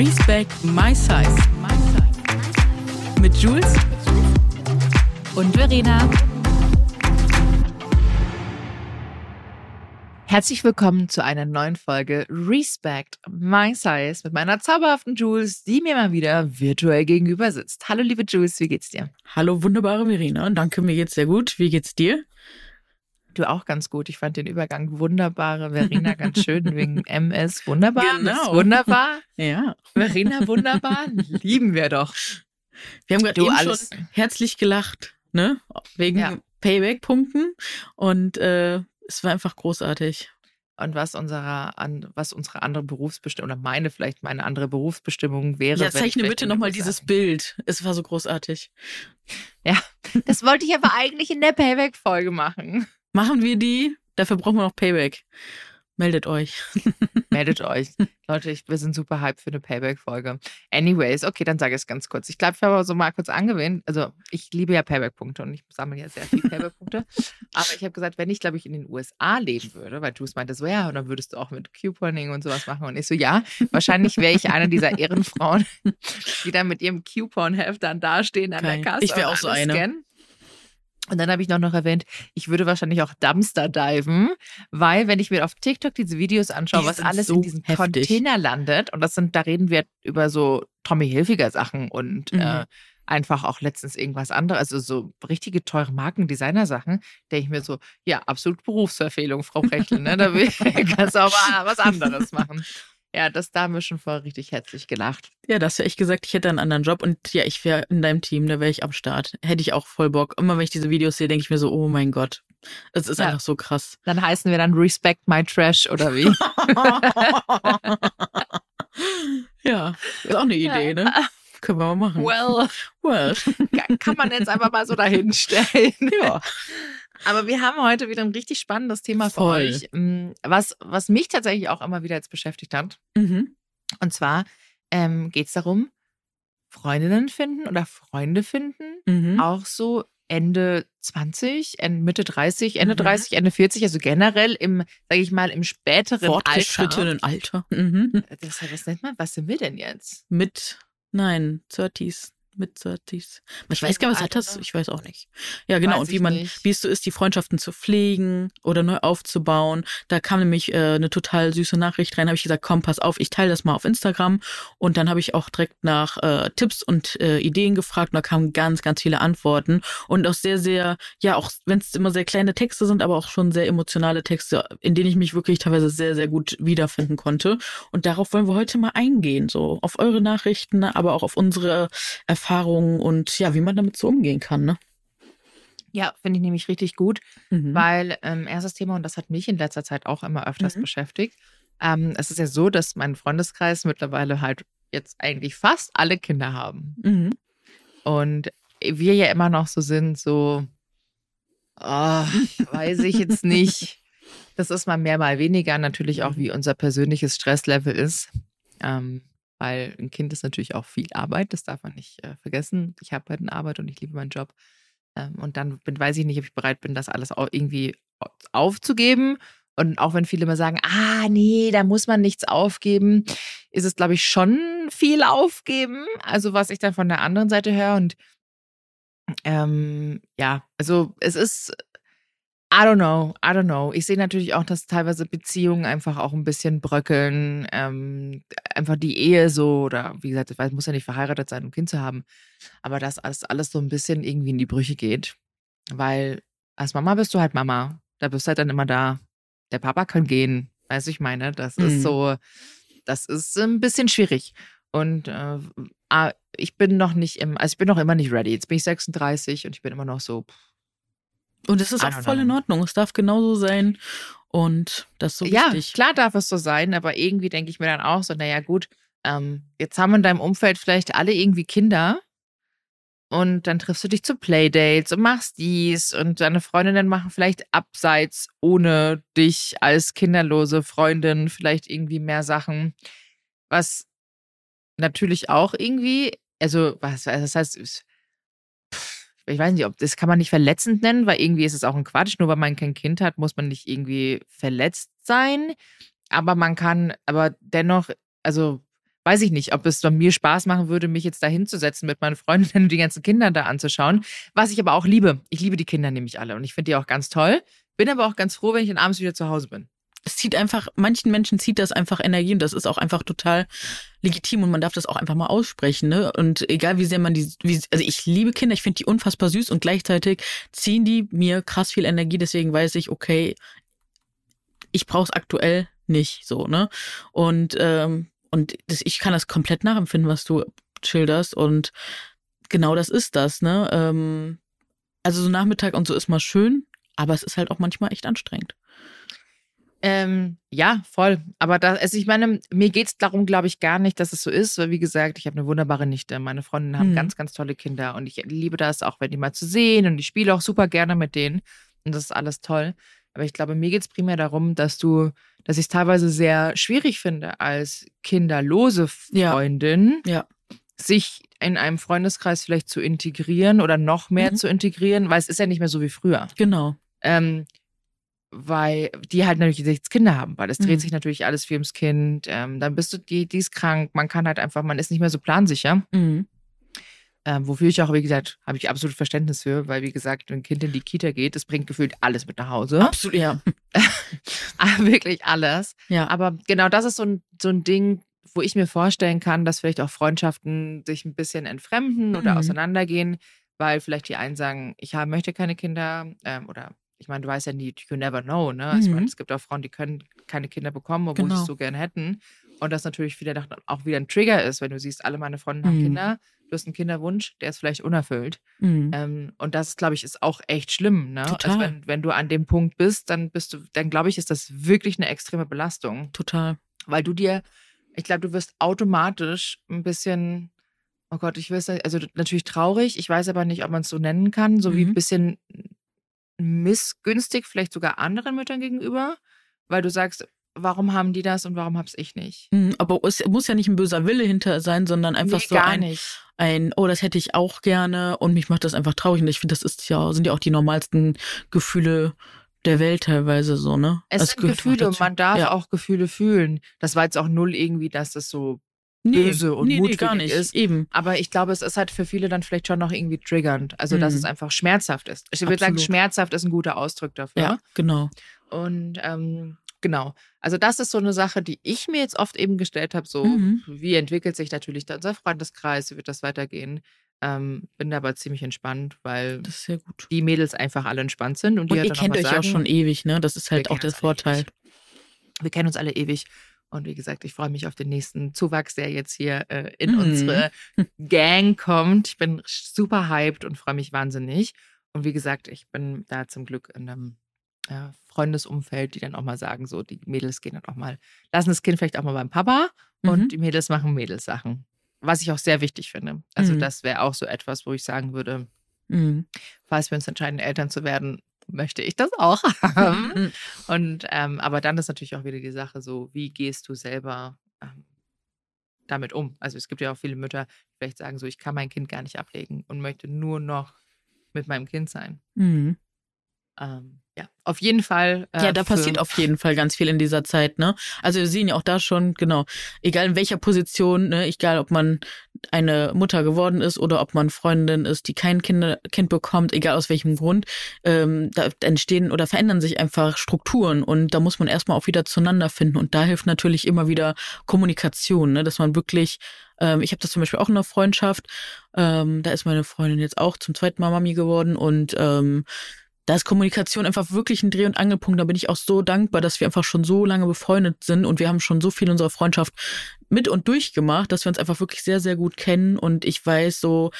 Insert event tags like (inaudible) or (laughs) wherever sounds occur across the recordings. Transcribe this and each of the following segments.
Respect My Size. Mit Jules und Verena. Herzlich willkommen zu einer neuen Folge Respect My Size mit meiner zauberhaften Jules, die mir mal wieder virtuell gegenüber sitzt. Hallo liebe Jules, wie geht's dir? Hallo wunderbare Verena, danke, mir geht's sehr gut. Wie geht's dir? Du auch ganz gut. Ich fand den Übergang wunderbare Verena ganz schön wegen (laughs) MS wunderbar. Genau. Wunderbar. (laughs) Ja. Verena wunderbar. Lieben wir doch. Wir haben gerade Du eben alles. schon herzlich gelacht, ne? Wegen Ja. Payback-Punkten. Und äh, es war einfach großartig. Und was unserer an, was unsere andere Berufsbestimmung oder meine vielleicht meine andere Berufsbestimmung wäre. Ja, zeichne bitte nochmal dieses Bild. Es war so großartig. Das wollte ich aber eigentlich in der Payback-Folge machen. Machen wir die? Dafür brauchen wir noch Payback. Meldet euch. (laughs) Meldet euch. Leute, ich, wir sind super hyped für eine Payback-Folge. Anyways, okay, dann sage ich es ganz kurz. Ich glaube, ich habe aber so mal kurz angewähnt. Also, ich liebe ja Payback-Punkte und ich sammle ja sehr viele (laughs) Payback-Punkte. aber ich habe gesagt, wenn ich, glaube ich, in den USA leben würde, weil du es meintest, so ja, und dann würdest du auch mit Couponing und sowas machen. Und ich so, ja, wahrscheinlich wäre ich eine dieser Ehrenfrauen, die dann mit ihrem Coupon-Heft dann dastehen an Geil. der Kasse. Ich wär und auch so eine. scannen. Und dann habe ich noch, noch erwähnt, ich würde wahrscheinlich auch Dumpster diven, weil wenn ich mir auf TikTok diese Videos anschaue, Die was alles so in diesen heftig. Container landet, und das sind, da reden wir über so Tommy Hilfiger Sachen und Mhm. äh, einfach auch letztens irgendwas anderes, also so richtige teure Marken, Designer-Sachen, denke ich mir so, ja, absolut Berufsverfehlung, Frau Brechel, ne? Da will, kannst du auch mal was anderes machen. Ja, das da haben wir schon voll richtig herzlich gelacht. Ja, das ja echt gesagt, ich hätte einen anderen Job und ja, ich wäre in deinem Team, da wäre ich am Start. Hätte ich auch voll Bock. Immer wenn ich diese Videos sehe, denke ich mir so, oh mein Gott. Es ist Ja. einfach so krass. Dann heißen wir dann Respect My Trash oder wie? (laughs) ja, ist auch eine Idee, ne? Können wir mal machen. Well, Well. Ka- kann man jetzt einfach mal so dahinstellen. Ja. (laughs) Aber wir haben heute wieder ein richtig spannendes Thema für Voll. euch, m, was, was mich tatsächlich auch immer wieder jetzt beschäftigt hat. Mhm. Und zwar ähm, geht es darum, Freundinnen finden oder Freunde finden, Mhm. auch so Ende 20, Ende, Mitte 30, Ende Mhm. 30, Ende 40, also generell im, sage ich mal, im späteren Alter. Fortgeschrittenen Alter. Mhm. Das, was nennt man? Was sind wir denn jetzt? Mit, nein, 30s. Mit 30s. Ich weiß gar nicht, was hat das? Alter. Ich weiß auch nicht. Ja, genau. Weiß und wie man, nicht. wie es so ist, die Freundschaften zu pflegen oder neu aufzubauen. Da kam nämlich äh, eine total süße Nachricht rein. Habe ich gesagt, komm, pass auf, ich teile das mal auf Instagram. Und dann habe ich auch direkt nach äh, Tipps und äh, Ideen gefragt. Und da kamen ganz, ganz viele Antworten. Und auch sehr, sehr, ja, auch wenn es immer sehr kleine Texte sind, aber auch schon sehr emotionale Texte, in denen ich mich wirklich teilweise sehr, sehr gut wiederfinden konnte. Und darauf wollen wir heute mal eingehen. So auf eure Nachrichten, aber auch auf unsere Erfahrungen und ja, wie man damit so umgehen kann, ne? Ja, finde ich nämlich richtig gut. Mhm. Weil ähm, erstes Thema, und das hat mich in letzter Zeit auch immer öfters Mhm. beschäftigt. Ähm, es ist ja so, dass mein Freundeskreis mittlerweile halt jetzt eigentlich fast alle Kinder haben. Mhm. Und wir ja immer noch so sind, so, oh, (laughs) weiß ich jetzt nicht. Das ist mal mehr, mal weniger. Natürlich auch, wie unser persönliches Stresslevel ist. Ähm, weil ein Kind ist natürlich auch viel Arbeit, das darf man nicht äh, vergessen. Ich habe halt eine Arbeit und ich liebe meinen Job. Ähm, und dann bin, weiß ich nicht, ob ich bereit bin, das alles au- irgendwie au- aufzugeben. Und auch wenn viele immer sagen, ah, nee, da muss man nichts aufgeben, ist es, glaube ich, schon viel aufgeben. Also, was ich dann von der anderen Seite höre. Und ähm, ja, also es ist, I don't know, I don't know. Ich sehe natürlich auch, dass teilweise Beziehungen einfach auch ein bisschen bröckeln. Ähm, einfach die Ehe so, oder wie gesagt, ich muss ja nicht verheiratet sein, um Kind zu haben. Aber dass alles, alles so ein bisschen irgendwie in die Brüche geht. Weil als Mama bist du halt Mama. Da bist du halt dann immer da. Der Papa kann gehen. Weißt du, ich meine, das Mhm. ist so, das ist ein bisschen schwierig. Und äh, ah, ich bin noch nicht im, also ich bin noch immer nicht ready. Jetzt bin ich 36 und ich bin immer noch so, pff, Und es ist auch voll in. Ordnung. Es darf genauso sein. Und das ist so ja, wichtig. klar darf es so sein, aber irgendwie denke ich mir dann auch so, naja, gut, ähm, jetzt haben in deinem Umfeld vielleicht alle irgendwie Kinder und dann triffst du dich zu Playdates und machst dies und deine Freundinnen machen vielleicht abseits ohne dich als kinderlose Freundin vielleicht irgendwie mehr Sachen, was natürlich auch irgendwie, also was, das heißt, ich weiß nicht, ob das kann man nicht verletzend nennen, weil irgendwie ist es auch ein Quatsch. Nur weil man kein Kind hat, muss man nicht irgendwie verletzt sein. Aber man kann, aber dennoch, also weiß ich nicht, ob es mir Spaß machen würde, mich jetzt da hinzusetzen mit meinen Freundinnen und (laughs) die ganzen Kinder da anzuschauen. Was ich aber auch liebe. Ich liebe die Kinder nämlich alle und ich finde die auch ganz toll. Bin aber auch ganz froh, wenn ich dann abends wieder zu Hause bin. Es zieht einfach, manchen Menschen zieht das einfach Energie und das ist auch einfach total legitim und man darf das auch einfach mal aussprechen, ne? Und egal wie sehr man die, wie, also ich liebe Kinder, ich finde die unfassbar süß und gleichzeitig ziehen die mir krass viel Energie, deswegen weiß ich, okay, ich brauche es aktuell nicht so, ne? Und ähm, und das, ich kann das komplett nachempfinden, was du schilderst. Und genau das ist das, ne? Ähm, also so Nachmittag und so ist mal schön, aber es ist halt auch manchmal echt anstrengend. Ähm, ja, voll. Aber da, also ich meine, mir geht es darum, glaube ich, gar nicht, dass es so ist, weil wie gesagt, ich habe eine wunderbare Nichte. Meine Freundinnen haben mhm. ganz, ganz tolle Kinder und ich liebe das auch, wenn die mal zu sehen und ich spiele auch super gerne mit denen. Und das ist alles toll. Aber ich glaube, mir geht es primär darum, dass du, dass ich es teilweise sehr schwierig finde, als kinderlose Freundin ja. Ja. sich in einem Freundeskreis vielleicht zu integrieren oder noch mehr mhm. zu integrieren, weil es ist ja nicht mehr so wie früher. Genau. Ähm, weil die halt natürlich sechs Kinder haben, weil es dreht mhm. sich natürlich alles viel ums Kind. Ähm, dann bist du die, die ist krank, man kann halt einfach, man ist nicht mehr so plansicher. Mhm. Ähm, wofür ich auch, wie gesagt, habe ich absolut Verständnis für, weil, wie gesagt, wenn ein Kind in die Kita geht, das bringt gefühlt alles mit nach Hause. Absolut, ja. (laughs) Ah, wirklich alles. Ja. Aber genau das ist so ein, so ein Ding, wo ich mir vorstellen kann, dass vielleicht auch Freundschaften sich ein bisschen entfremden oder mhm. auseinandergehen, weil vielleicht die einen sagen, ich möchte keine Kinder ähm, oder ich meine, du weißt ja nie, you never know, ne? Mhm. Ich meine, mhm. es gibt auch Frauen, die können keine Kinder bekommen, obwohl genau. sie es so gern hätten. Und das natürlich wieder auch wieder ein Trigger ist, wenn du siehst, alle meine Freunde mhm. haben Kinder du hast einen Kinderwunsch, der ist vielleicht unerfüllt. Mhm. Ähm, und das, glaube ich, ist auch echt schlimm. Ne? Also Total. Also wenn, wenn du an dem Punkt bist, dann bist du, dann glaube ich, ist das wirklich eine extreme Belastung. Total. Weil du dir, ich glaube, du wirst automatisch ein bisschen, oh Gott, ich weiß, also natürlich traurig, ich weiß aber nicht, ob man es so nennen kann, so mhm. wie ein bisschen missgünstig, vielleicht sogar anderen Müttern gegenüber, weil du sagst, warum haben die das und warum hab's ich nicht? Mhm, aber es muss ja nicht ein böser Wille hinter sein, sondern einfach nee, so ein, ein, oh, das hätte ich auch gerne und mich macht das einfach traurig. Und ich finde, das ist ja, sind ja auch die normalsten Gefühle der Welt teilweise so, ne? Es das sind Gefühle und man darf ja. auch Gefühle fühlen. Das war jetzt auch null irgendwie, dass das so nee, böse und nee, mutwillig nee, gar nicht. ist. Eben. Aber ich glaube, es ist halt für viele dann vielleicht schon noch irgendwie triggernd. Also, mhm. dass es einfach schmerzhaft ist. Ich würde sagen, schmerzhaft ist ein guter Ausdruck dafür. Ja, genau. Und ähm, Genau. Also das ist so eine Sache, die ich mir jetzt oft eben gestellt habe, so mhm. wie entwickelt sich natürlich da unser Freundeskreis, wie wird das weitergehen? Ähm, bin da aber ziemlich entspannt, weil die Mädels einfach alle entspannt sind. Und, und ihr kennt euch sagen, auch schon ewig, ne? Das ist halt auch der Vorteil. Ewig. Wir kennen uns alle ewig. Und wie gesagt, ich freue mich auf den nächsten Zuwachs, der jetzt hier äh, in mhm. unsere Gang kommt. Ich bin super hyped und freue mich wahnsinnig. Und wie gesagt, ich bin da zum Glück in einem ja, Freundesumfeld, die dann auch mal sagen, so, die Mädels gehen dann auch mal, lassen das Kind vielleicht auch mal beim Papa mhm. und die Mädels machen Mädelssachen. Was ich auch sehr wichtig finde. Also, mhm. das wäre auch so etwas, wo ich sagen würde, mhm. falls wir uns entscheiden, Eltern zu werden, möchte ich das auch (laughs) haben. Mhm. Und ähm, aber dann ist natürlich auch wieder die Sache so, wie gehst du selber ähm, damit um? Also es gibt ja auch viele Mütter, die vielleicht sagen so, ich kann mein Kind gar nicht ablegen und möchte nur noch mit meinem Kind sein. Mhm. Ähm, ja, auf jeden Fall. Äh, ja, da passiert auf jeden Fall ganz viel in dieser Zeit, ne? Also wir sehen ja auch da schon, genau, egal in welcher Position, ne, egal ob man eine Mutter geworden ist oder ob man Freundin ist, die kein kind, kind bekommt, egal aus welchem Grund, ähm, da entstehen oder verändern sich einfach Strukturen und da muss man erstmal auch wieder zueinander finden und da hilft natürlich immer wieder Kommunikation, ne, dass man wirklich ähm, ich habe das zum Beispiel auch in einer Freundschaft. Ähm, da ist meine Freundin jetzt auch zum zweiten Mal Mami geworden und ähm, da ist Kommunikation einfach wirklich ein Dreh- und Angelpunkt. Da bin ich auch so dankbar, dass wir einfach schon so lange befreundet sind und wir haben schon so viel in unserer Freundschaft mit und durchgemacht, dass wir uns einfach wirklich sehr, sehr gut kennen. Und ich weiß so,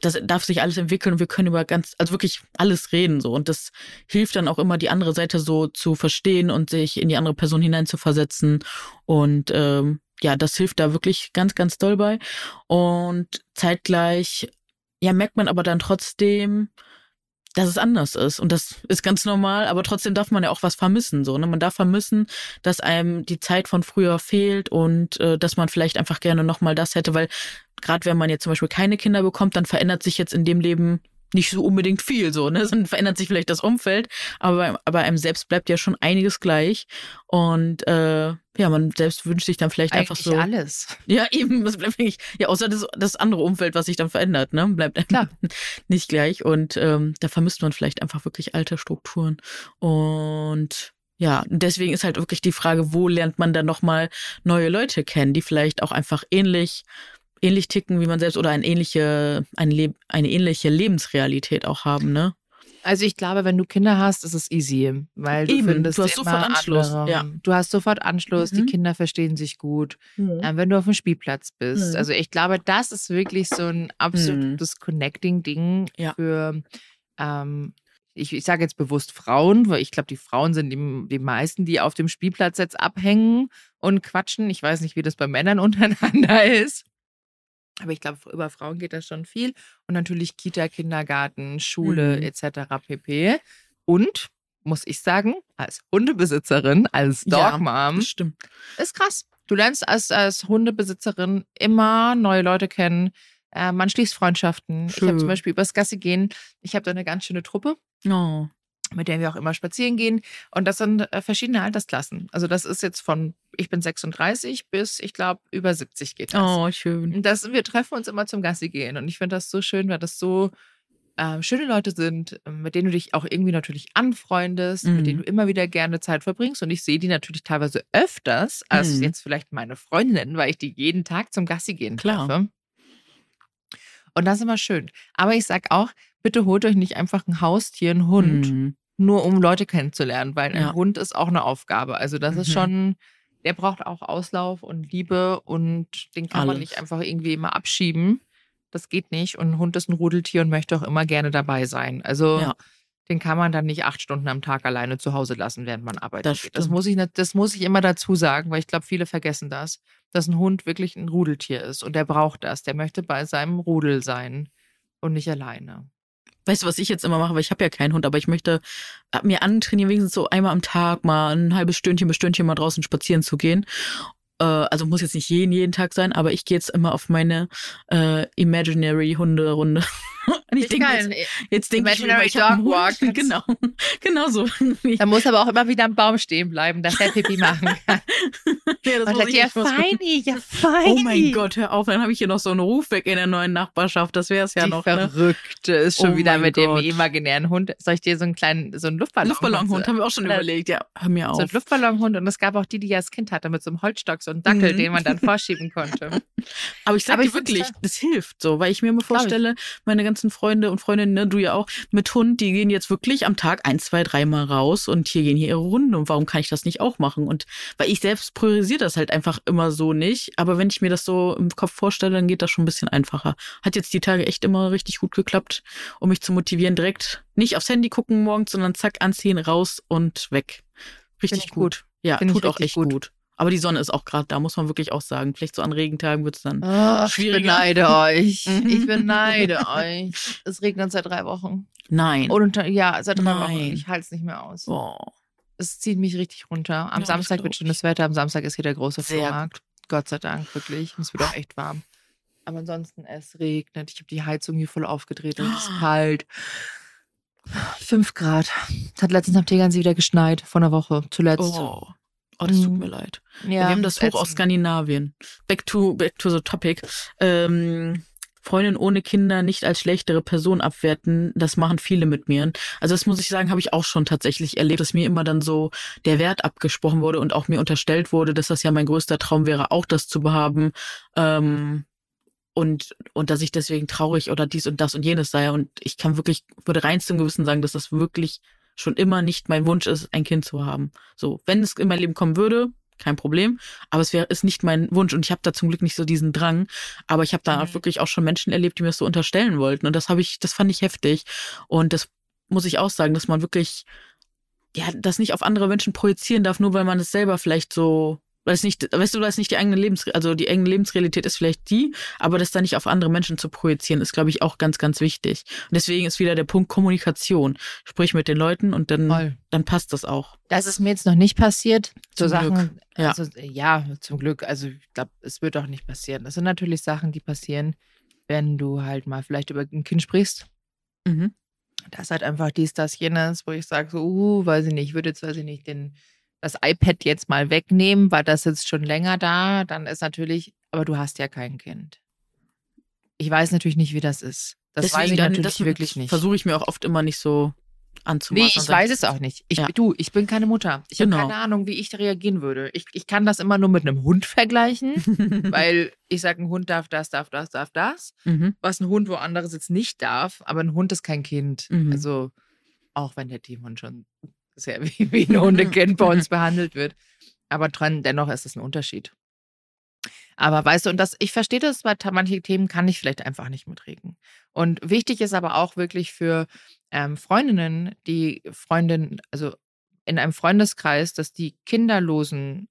das darf sich alles entwickeln und wir können über ganz, also wirklich alles reden so. Und das hilft dann auch immer die andere Seite so zu verstehen und sich in die andere Person hineinzuversetzen. Und ähm, ja, das hilft da wirklich ganz, ganz doll bei. Und zeitgleich ja, merkt man aber dann trotzdem, dass es anders ist. Und das ist ganz normal, aber trotzdem darf man ja auch was vermissen. So, ne? Man darf vermissen, dass einem die Zeit von früher fehlt und äh, dass man vielleicht einfach gerne nochmal das hätte, weil gerade wenn man jetzt zum Beispiel keine Kinder bekommt, dann verändert sich jetzt in dem Leben nicht so unbedingt viel so, ne? (laughs) Dann verändert sich vielleicht das Umfeld, aber bei einem selbst bleibt ja schon einiges gleich. Und äh, ja, man selbst wünscht sich dann vielleicht Eigentlich einfach so. alles. (laughs) Ja, eben, das bleibt wirklich, ja, außer das, das andere Umfeld, was sich dann verändert, ne? Bleibt Klar. (laughs) nicht gleich. Und ähm, da vermisst man vielleicht einfach wirklich alte Strukturen. Und ja, deswegen ist halt wirklich die Frage, wo lernt man dann nochmal neue Leute kennen, die vielleicht auch einfach ähnlich ähnlich ticken wie man selbst oder eine ähnliche, eine, Le eine ähnliche Lebensrealität auch haben, ne? Also ich glaube, wenn du Kinder hast, ist es easy, weil du Eben, findest du hast sofort Anschluss, ja. Du hast sofort Anschluss, die Mhm. Kinder verstehen sich gut. Mhm. Ähm, wenn du auf dem Spielplatz bist. Mhm. Also ich glaube, das ist wirklich so ein absolutes Connecting-Ding Ja. für, ähm, ich, ich sage jetzt bewusst Frauen, weil ich glaube, die Frauen sind die, die meisten, die auf dem Spielplatz jetzt abhängen und quatschen. Ich weiß nicht, wie das bei Männern (laughs) untereinander ist. Aber ich glaube, über Frauen geht das schon viel. Und natürlich Kita, Kindergarten, Schule Mhm. etc. pp. Und, muss ich sagen, als Hundebesitzerin, als Ja, Dogmom, stimmt. ist krass. Du lernst als, als Hundebesitzerin immer neue Leute kennen. Äh, man schließt Freundschaften. Ich habe Schön. zum Beispiel übers Gassi gehen. Ich habe da eine ganz schöne Truppe, Oh. Mit der wir auch immer spazieren gehen. Und das sind äh, verschiedene Altersklassen. Also das ist jetzt von, ich bin 36 bis, ich glaube, über 70 geht das. Oh, schön. Das, wir treffen uns immer zum Gassi gehen. Und ich finde das so schön, weil das so ähm, schöne Leute sind, ähm, mit denen du dich auch irgendwie natürlich anfreundest, Mhm. mit denen du immer wieder gerne Zeit verbringst. Und ich sehe die natürlich teilweise öfters als Mhm. jetzt vielleicht meine Freundinnen, weil ich die jeden Tag zum Gassi gehen Klar. treffe. Und das ist immer schön. Aber ich sag auch, bitte holt euch nicht einfach ein Haustier, einen Hund, Mhm. nur um Leute kennenzulernen, weil ein Ja. Hund ist auch eine Aufgabe. Also das ist Mhm. schon, der braucht auch Auslauf und Liebe und den kann man Alles. nicht einfach irgendwie immer abschieben. Das geht nicht. Und ein Hund ist ein Rudeltier und möchte auch immer gerne dabei sein. Also Ja. Den kann man dann nicht acht Stunden am Tag alleine zu Hause lassen, während man arbeitet. Das das muss ich das muss ich immer dazu sagen, weil ich glaube, viele vergessen das, dass ein Hund wirklich ein Rudeltier ist und der braucht das. Der möchte bei seinem Rudel sein und nicht alleine. Weißt du, was ich jetzt immer mache, weil ich habe ja keinen Hund, aber ich möchte äh, mir antrainieren, wenigstens so einmal am Tag mal ein halbes Stündchen bis Stündchen mal draußen spazieren zu gehen. Äh, also muss jetzt nicht jeden, jeden Tag sein, aber ich gehe jetzt immer auf meine äh, Imaginary Hunde-Runde. (laughs) Und ich denke, jetzt, jetzt denke ich, Imaginary ich Dog Walk. (laughs) Genau, genau so. Da muss aber auch immer wieder am Baum stehen bleiben, dass er Pipi machen (laughs) kann. ja, das Und sagt, ich ja, feini, ja, feini. Oh mein Gott, hör auf, dann habe ich hier noch so einen Ruf weg in der neuen Nachbarschaft. Das wäre es ja die noch. Ne? Verrückte ist schon Oh wieder mit Gott. dem imaginären Hund. Soll ich dir so einen kleinen, so einen Luftballon Luftballonhund haben wir auch schon überlegt. Ja, hör mir So auf. einen Luftballonhund und es gab auch die, die ja als Kind hatte, mit so einem Holzstock, so einem Dackel, Mhm. den man dann vorschieben konnte. (laughs) Aber ich sag Aber dir ich find's wirklich, das hilft so, weil ich mir immer vorstelle, meine ganzen Freunde und Freundinnen, ne, du ja auch, mit Hund, die gehen jetzt wirklich am Tag ein, zwei, dreimal raus und hier gehen hier ihre Runden. Und warum kann ich das nicht auch machen? Und weil ich selbst priorisiere das halt einfach immer so nicht. Aber wenn ich mir das so im Kopf vorstelle, dann geht das schon ein bisschen einfacher. Hat jetzt die Tage echt immer richtig gut geklappt, um mich zu motivieren, direkt nicht aufs Handy gucken morgens, sondern zack, anziehen, raus und weg. Richtig ich gut. gut. Ja, Find ich tut auch echt gut. gut. Aber die Sonne ist auch gerade da, muss man wirklich auch sagen. Vielleicht so an Regentagen wird es dann ich Schwieriger. beneide euch. Mhm. Ich beneide (laughs) euch. Es regnet seit drei Wochen. Nein. Und unter, ja, seit drei Wochen. Nein. Ich halte es nicht mehr aus. oh. Es zieht mich richtig runter. Am Ja, Samstag wird ich. schönes Wetter. Am Samstag ist hier der große Sehr Flohmarkt. Gott sei Dank, wirklich. Und es wird auch echt warm. Aber ansonsten, es regnet. Ich habe die Heizung hier voll aufgedreht. Es ist (gasps) kalt. Fünf Grad. Es hat letztens am Tegernsee wieder geschneit. Vor einer Woche. Zuletzt. Oh. Oh, das tut Mhm. mir leid. Ja, wir haben das hoch aus. Skandinavien. Back to, back to the topic. Ähm, Freundin ohne Kinder nicht als schlechtere Person abwerten, das machen viele mit mir. Also das muss ich sagen, habe ich auch schon tatsächlich erlebt, dass mir immer dann so der Wert abgesprochen wurde und auch mir unterstellt wurde, dass das ja mein größter Traum wäre, auch das zu behaben. Ähm, und, und dass ich deswegen traurig oder dies und das und jenes sei. Und ich kann wirklich, würde reinstem Gewissen sagen, dass das wirklich schon immer nicht mein Wunsch ist, ein Kind zu haben. So, wenn es in mein Leben kommen würde, kein Problem. Aber es wäre ist nicht mein Wunsch und ich habe da zum Glück nicht so diesen Drang. Aber ich habe da Mhm. wirklich auch schon Menschen erlebt, die mir das so unterstellen wollten. Und das habe ich, das fand ich heftig. Und das muss ich auch sagen, dass man wirklich ja das nicht auf andere Menschen projizieren darf, nur weil man es selber vielleicht so weil es nicht, weißt du, weil es nicht die eigene Lebens, also die eigene Lebensrealität ist vielleicht die, aber das dann nicht auf andere Menschen zu projizieren, ist, glaube ich, auch ganz, ganz wichtig. Und deswegen ist wieder der Punkt Kommunikation. Sprich mit den Leuten und dann, Voll. dann passt das auch. Das ist mir jetzt noch nicht passiert. So Zum Sachen, Glück, ja. Also, ja, zum Glück. Also ich glaube, es wird auch nicht passieren. Das sind natürlich Sachen, die passieren, wenn du halt mal vielleicht über ein Kind sprichst Mhm. Das ist halt einfach dies, das, jenes, wo ich sage, so, uh, weiß ich nicht, ich würde jetzt, weiß ich nicht, den, das iPad jetzt mal wegnehmen, weil das sitzt schon länger da. Dann ist natürlich, aber du hast ja kein Kind. Ich weiß natürlich nicht, wie das ist. Das Deswegen weiß ich natürlich das wirklich nicht. Versuche ich mir auch oft immer nicht so anzumachen. Nee, ich weiß es auch nicht. Ich, Ja. Du, ich bin keine Mutter. Ich Genau. habe keine Ahnung, wie ich reagieren würde. Ich, ich kann das immer nur mit einem Hund vergleichen, (laughs) weil ich sage, ein Hund darf das, darf das, darf das. mhm. Was ein Hund wo anderes jetzt nicht darf, aber ein Hund ist kein Kind. Mhm. Also, auch wenn der Timon schon sehr (laughs) wie, wie ein Hundekind bei uns (laughs) behandelt wird. Aber dran, dennoch ist es ein Unterschied. Aber weißt du, und das, ich verstehe das, weil manche Themen kann ich vielleicht einfach nicht mitreden. Und wichtig ist aber auch wirklich für ähm, Freundinnen, die Freundin, also in einem Freundeskreis, dass die kinderlosen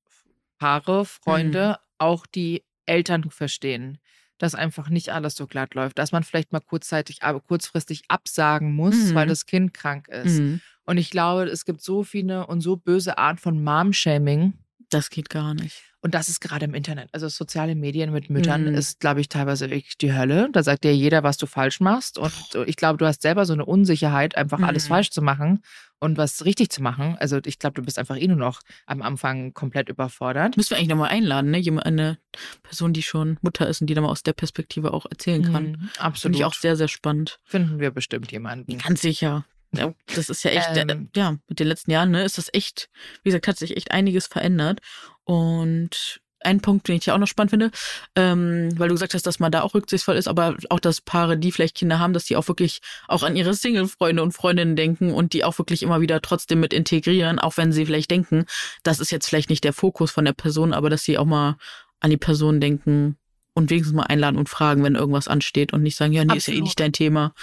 Paare, Freunde, auch die Eltern verstehen, dass einfach nicht alles so glatt läuft, dass man vielleicht mal kurzzeitig, aber kurzfristig absagen muss, Mhm. weil das Kind krank ist. Mhm. Und ich glaube, es gibt so viele und so böse Art von Mom-Shaming. Das geht gar nicht. Und das ist gerade im Internet. Also soziale Medien mit Müttern Mhm. ist, glaube ich, teilweise wirklich die Hölle. Da sagt dir jeder, was du falsch machst. Und ich glaube, du hast selber so eine Unsicherheit, einfach alles Mhm. falsch zu machen und was richtig zu machen. Also ich glaube, du bist einfach eh nur noch am Anfang komplett überfordert. Müssen wir eigentlich nochmal einladen, ne? Jemand, eine Person, die schon Mutter ist und die da mal aus der Perspektive auch erzählen kann. Mhm, absolut. Finde ich auch sehr, sehr spannend. Finden wir bestimmt jemanden. Ganz sicher. Ja, das ist ja echt, Ähm. äh, ja, mit den letzten Jahren, ne, ist das echt, wie gesagt, hat sich echt einiges verändert. Und ein Punkt, den ich ja auch noch spannend finde, ähm, weil du gesagt hast, dass man da auch rücksichtsvoll ist, aber auch, dass Paare, die vielleicht Kinder haben, dass die auch wirklich auch an ihre Single-Freunde und Freundinnen denken und die auch wirklich immer wieder trotzdem mit integrieren, auch wenn sie vielleicht denken, das ist jetzt vielleicht nicht der Fokus von der Person, aber dass sie auch mal an die Person denken und wenigstens mal einladen und fragen, wenn irgendwas ansteht und nicht sagen, ja, nee, ist ja eh Absolut. nicht dein Thema.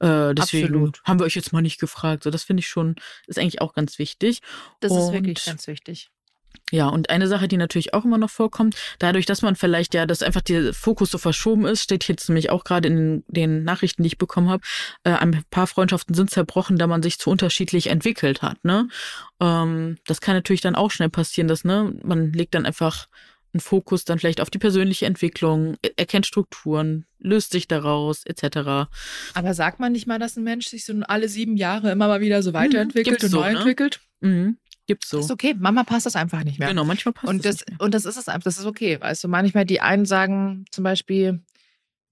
Äh, deswegen Absolut. haben wir euch jetzt mal nicht gefragt. So, das finde ich schon, ist eigentlich auch ganz wichtig. Das ist Und- wirklich ganz wichtig. Ja, und eine Sache, die natürlich auch immer noch vorkommt, dadurch, dass man vielleicht ja, dass einfach der Fokus so verschoben ist, steht jetzt nämlich auch gerade in den, den Nachrichten, die ich bekommen habe, äh, ein paar Freundschaften sind zerbrochen, da man sich zu unterschiedlich entwickelt hat, ne? Ähm, das kann natürlich dann auch schnell passieren, dass, ne, man legt dann einfach einen Fokus dann vielleicht auf die persönliche Entwicklung, er- erkennt Strukturen, löst sich daraus, etc. Aber sagt man nicht mal, dass ein Mensch sich so alle sieben Jahre immer mal wieder so weiterentwickelt gibt's und so, neu ne? entwickelt? Mhm. Gibt's so. Ist okay. Mama passt das einfach nicht mehr. Genau, manchmal passt Und das das, nicht mehr. und das ist es einfach, das ist okay. Weißt du, manchmal die einen sagen zum Beispiel,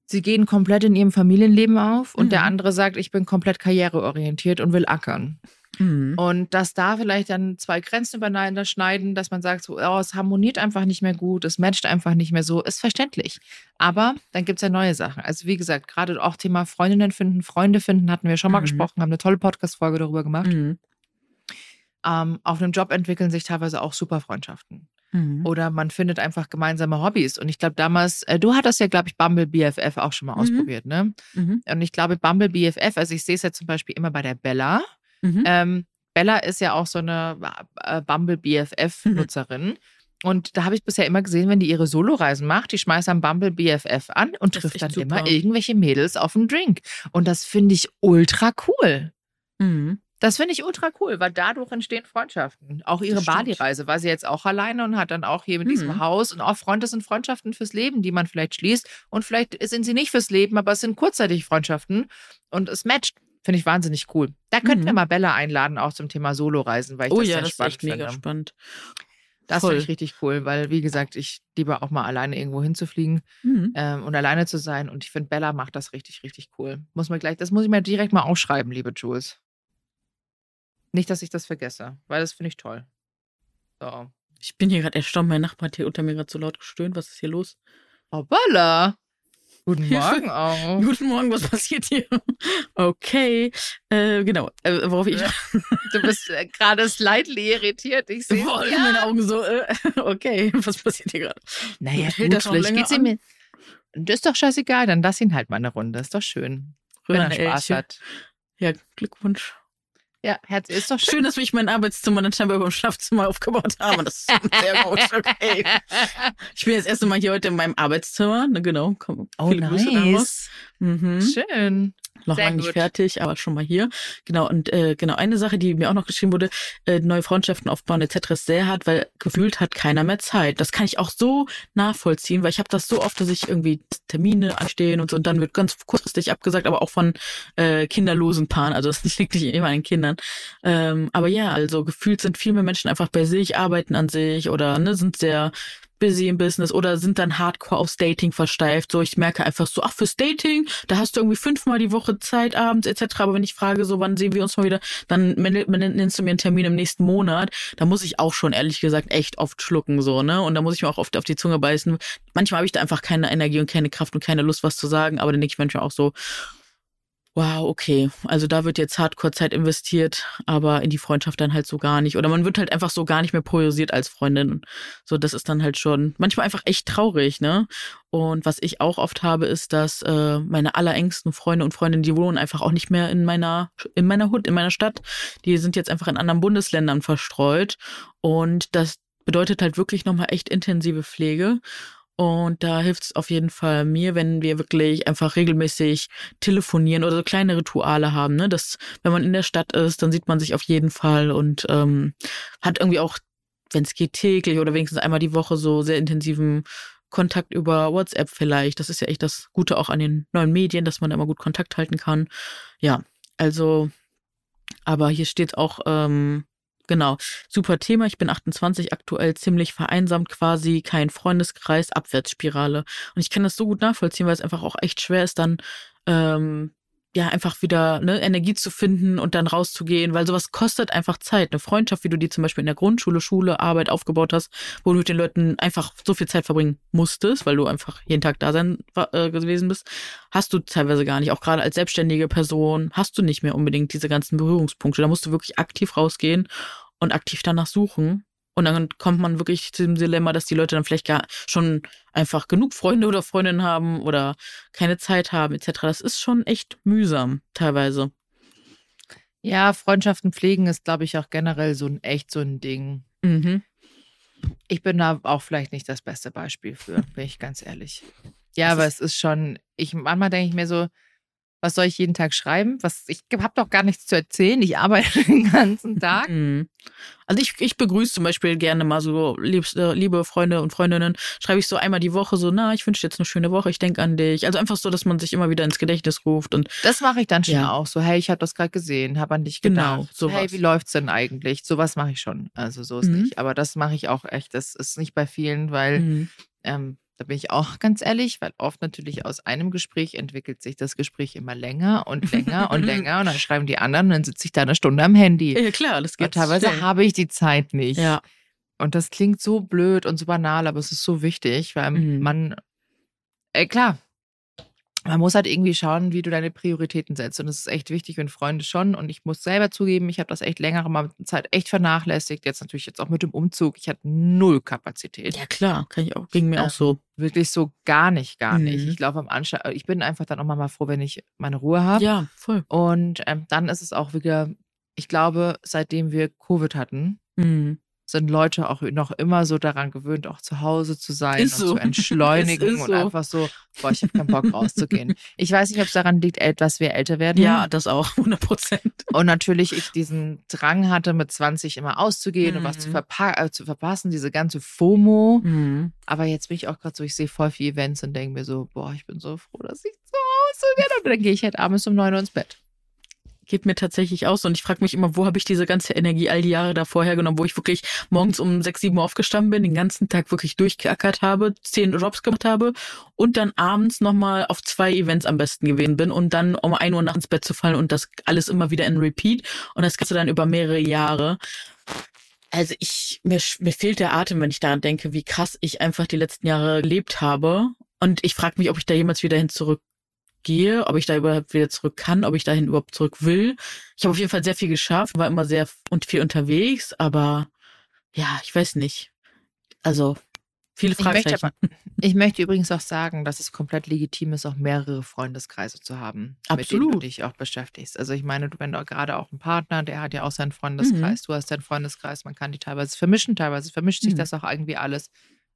sie gehen komplett in ihrem Familienleben auf und der Mhm. andere sagt, ich bin komplett karriereorientiert und will ackern. Mhm. Und dass da vielleicht dann zwei Grenzen übereinander schneiden, dass man sagt, so, oh, es harmoniert einfach nicht mehr gut, es matcht einfach nicht mehr so, ist verständlich. Aber dann gibt es ja neue Sachen. Also wie gesagt, gerade auch Thema Freundinnen finden, Freunde finden, hatten wir schon mal Mhm. gesprochen, haben eine tolle Podcast-Folge darüber gemacht. Mhm. Ähm, auf einem Job entwickeln sich teilweise auch super Freundschaften. Mhm. Oder man findet einfach gemeinsame Hobbys. Und ich glaube, damals, äh, du hattest ja, glaube ich, Bumble BFF auch schon mal Mhm. ausprobiert, ne? Mhm. Und ich glaube, Bumble BFF, also ich sehe es ja zum Beispiel immer bei der Bella. Mhm. Ähm, Bella ist ja auch so eine äh, Bumble BFF-Nutzerin. (laughs) Und da habe ich bisher immer gesehen, wenn die ihre Soloreisen macht, die schmeißt am Bumble BFF an und Das trifft dann super. immer irgendwelche Mädels auf einen Drink. Und das finde ich ultra cool. Mhm. Das finde ich ultra cool, weil dadurch entstehen Freundschaften. Auch ihre. Bali-Reise war sie jetzt auch alleine und hat dann auch hier mit Mhm. diesem Haus und auch Freunde sind Freundschaften fürs Leben, die man vielleicht schließt. Und vielleicht sind sie nicht fürs Leben, aber es sind kurzzeitig Freundschaften und es matcht. Finde ich wahnsinnig cool. Da könnten Mhm. wir mal Bella einladen, auch zum Thema Solo-Reisen, weil ich Oh das ja, sehr das ist spannend echt mega finde. spannend. Das finde ich richtig cool, weil, wie gesagt, ich liebe auch mal alleine irgendwo hinzufliegen Mhm. ähm, und alleine zu sein. Und ich finde, Bella macht das richtig, richtig cool. Muss mir gleich, das muss ich mir direkt mal aufschreiben, liebe Jules. Nicht, dass ich das vergesse, weil das finde ich toll. So. Ich bin hier gerade erstaunt, mein Nachbar hat hier unter mir gerade so laut gestöhnt. Was ist hier los? Oh, Bella. Guten. Morgen auch. (laughs) Guten Morgen, was passiert hier? (laughs) Okay, äh, genau. Äh, worauf ich. Ja. (laughs) Du bist äh, gerade slightly irritiert. Ich sehe Boah, in ja. meinen Augen so, äh, okay, was passiert hier gerade? Naja, gut, das länger geht's ihm. mit- Das ist doch scheißegal, dann lass ihn halt mal eine Runde. Ist doch schön. Wenn er Spaß hat. Ja, Glückwunsch. Ja, Herz ist doch schön. Schön, dass wir mein Arbeitszimmer dann scheinbar über dem Schlafzimmer aufgebaut haben. Das ist sehr gut, (laughs) okay. Ich bin jetzt das erste Mal hier heute in meinem Arbeitszimmer. Ne, genau. Komm, Oh, nice. Mhm. Schön. Noch Sehr lange nicht gut. fertig, aber schon mal hier. Genau, und äh, genau, eine Sache, die mir auch noch geschrieben wurde, äh, neue Freundschaften aufbauen etc. ist sehr hart, weil gefühlt hat keiner mehr Zeit. Das kann ich auch so nachvollziehen, weil ich habe das so oft, dass ich irgendwie Termine anstehen und so und dann wird ganz kurzfristig abgesagt, aber auch von äh, kinderlosen Paaren, also das (laughs) liegt nicht immer an den Kindern. Ähm, aber ja, also gefühlt sind viel mehr Menschen einfach bei sich, arbeiten an sich oder ne, sind sehr busy im Business oder sind dann hardcore aufs Dating versteift. So, ich merke einfach so, ach, fürs Dating, da hast du irgendwie fünfmal die Woche Zeit abends etc. Aber wenn ich frage, so, wann sehen wir uns mal wieder, dann nennst du mir einen Termin im nächsten Monat. Da muss ich auch schon ehrlich gesagt echt oft schlucken, so, ne? Und da muss ich mir auch oft auf die Zunge beißen. Manchmal habe ich da einfach keine Energie und keine Kraft und keine Lust, was zu sagen, aber dann denke ich manchmal auch so, Wow, okay. Also da wird jetzt Hardcore-Zeit investiert, aber in die Freundschaft dann halt so gar nicht. Oder man wird halt einfach so gar nicht mehr priorisiert als Freundin. So, das ist dann halt schon manchmal einfach echt traurig, ne? Und was ich auch oft habe, ist, dass äh, meine allerengsten Freunde und Freundinnen, die wohnen einfach auch nicht mehr in meiner, in meiner Hut, in meiner Stadt. Die sind jetzt einfach in anderen Bundesländern verstreut. Und das bedeutet halt wirklich nochmal echt intensive Pflege. Und da hilft es auf jeden Fall mir, wenn wir wirklich einfach regelmäßig telefonieren oder so kleine Rituale haben. Ne? Dass, wenn man in der Stadt ist, dann sieht man sich auf jeden Fall und ähm, hat irgendwie auch, wenn es geht, täglich oder wenigstens einmal die Woche so sehr intensiven Kontakt über WhatsApp vielleicht. Das ist ja echt das Gute auch an den neuen Medien, dass man da immer gut Kontakt halten kann. Ja, also, aber hier steht auch, ähm, Genau, super Thema. Ich bin 28, aktuell ziemlich vereinsamt quasi, kein Freundeskreis, Abwärtsspirale. Und ich kann das so gut nachvollziehen, weil es einfach auch echt schwer ist, dann ähm, ja einfach wieder ne, Energie zu finden und dann rauszugehen, weil sowas kostet einfach Zeit. Eine Freundschaft, wie du die zum Beispiel in der Grundschule, Schule, Arbeit aufgebaut hast, wo du mit den Leuten einfach so viel Zeit verbringen musstest, weil du einfach jeden Tag da sein äh, gewesen bist, hast du teilweise gar nicht. Auch gerade als selbstständige Person hast du nicht mehr unbedingt diese ganzen Berührungspunkte. Da musst du wirklich aktiv rausgehen und aktiv danach suchen. Und dann kommt man wirklich zu dem Dilemma, dass die Leute dann vielleicht gar schon einfach genug Freunde oder Freundinnen haben oder keine Zeit haben, etc. Das ist schon echt mühsam, teilweise. Ja, Freundschaften pflegen ist, glaube ich, auch generell so ein echt so ein Ding. Mhm. Ich bin da auch vielleicht nicht das beste Beispiel für, bin ich ganz ehrlich. Ja, aber es ist schon, ich manchmal denke ich mir so, was soll ich jeden Tag schreiben? Was, ich habe doch gar nichts zu erzählen. Ich arbeite (laughs) den ganzen Tag. Mhm. Also ich, ich begrüße zum Beispiel gerne mal so liebst, äh, liebe Freunde und Freundinnen, schreibe ich so einmal die Woche so, na, ich wünsche dir jetzt eine schöne Woche, ich denke an dich. Also einfach so, dass man sich immer wieder ins Gedächtnis ruft und Das mache ich dann schon Ja. auch. So, hey, ich habe das gerade gesehen, habe an dich Genau, gedacht. sowas. Hey, wie läuft's denn eigentlich? Sowas mache ich schon. Also so ist Mhm. nicht. Aber das mache ich auch echt. Das ist nicht bei vielen, weil Mhm. ähm, da bin ich auch ganz ehrlich, weil oft natürlich aus einem Gespräch entwickelt sich das Gespräch immer länger und länger und länger und dann (laughs) schreiben die anderen und dann sitze ich da eine Stunde am Handy. ja klar, das Aber geht teilweise schnell. habe ich die Zeit nicht. Ja, Und das klingt so blöd und so banal, aber es ist so wichtig, weil Mhm. man, äh, klar, man muss halt irgendwie schauen, wie du deine Prioritäten setzt. Und das ist echt wichtig und Freunde schon. Und ich muss selber zugeben, ich habe das echt längere Mal Zeit echt vernachlässigt. Jetzt natürlich jetzt auch mit dem Umzug. Ich hatte null Kapazität. ja klar, kann ich auch, ging mir Ähm, auch so. Wirklich so gar nicht, gar nicht. Mhm. Ich glaube am Anschlag, ich bin einfach dann auch mal froh, wenn ich meine Ruhe habe. Ja, voll. Und ähm, dann ist es auch wieder, ich glaube, seitdem wir Covid hatten, Mhm. Sind Leute auch noch immer so daran gewöhnt, auch zu Hause zu sein Ist und so. (laughs) zu entschleunigen und so. einfach so, boah, ich habe keinen Bock rauszugehen. Ich weiß nicht, ob es daran liegt, dass wir älter werden. Ja, das auch, (laughs) 100 Prozent. Und natürlich ich diesen Drang hatte, mit 20 immer auszugehen und was zu, Mhm. verpa äh, zu verpassen, diese ganze FOMO. Mhm. Aber jetzt bin ich auch gerade so, ich sehe voll viele Events und denke mir so, boah, ich bin so froh, dass ich zu Hause bin. Und dann gehe ich halt abends um 9 Uhr ins Bett. Geht mir tatsächlich aus und ich frage mich immer, wo habe ich diese ganze Energie all die Jahre davor hergenommen, wo ich wirklich morgens um sechs, sieben Uhr aufgestanden bin, den ganzen Tag wirklich durchgeackert habe, zehn Jobs gemacht habe und dann abends nochmal auf zwei Events am besten gewesen bin und dann um ein Uhr nachts ins Bett zu fallen und das alles immer wieder in Repeat und das Ganze dann über mehrere Jahre. Also ich, mir, mir fehlt der Atem, wenn ich daran denke, wie krass ich einfach die letzten Jahre gelebt habe. Und ich frage mich, ob ich da jemals wieder hin zurückgehe, ob ich da überhaupt wieder zurück kann, ob ich dahin überhaupt zurück will. Ich habe auf jeden Fall sehr viel geschafft, war immer sehr und viel unterwegs, aber ja, ich weiß nicht. Also viele Ich möchte, aber, (laughs) ich möchte übrigens auch sagen, dass es komplett legitim ist, auch mehrere Freundeskreise zu haben, mit denen du Absolut. dich auch beschäftigst. Also ich meine, du, wenn du gerade auch einen Partner, der hat ja auch seinen Freundeskreis, du hast deinen Freundeskreis, man kann die teilweise vermischen, teilweise vermischt sich Mhm. das auch irgendwie alles.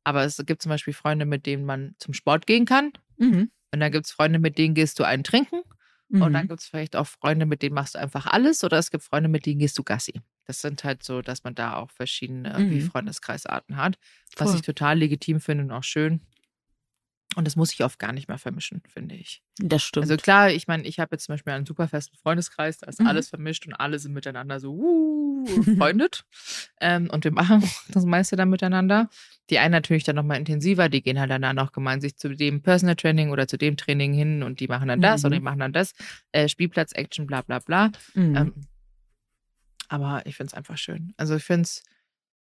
Aber es gibt zum Beispiel Freunde, mit denen man zum Sport gehen kann. Mhm. Und dann gibt es Freunde, mit denen gehst du einen trinken. Mhm. Und dann gibt es vielleicht auch Freunde, mit denen machst du einfach alles oder es gibt Freunde, mit denen gehst du Gassi. Das sind halt so, dass man da auch verschiedene mhm. wie Freundeskreisarten hat, was Voll. ich total legitim finde und auch schön. Und das muss ich oft gar nicht mehr vermischen, finde ich. Das stimmt. Also klar, ich meine, ich habe jetzt zum Beispiel einen super festen Freundeskreis, da ist mhm. alles vermischt und alle sind miteinander so uh, (laughs) befreundet. ähm, und wir machen (laughs) das meiste dann miteinander. Die einen natürlich dann nochmal intensiver, die gehen halt dann auch gemeinsam zu dem Personal Training oder zu dem Training hin und die machen dann das mhm. oder die machen dann das. Äh, Spielplatz, Action, bla bla bla. Mhm. Ähm, aber ich finde es einfach schön. Also ich finde es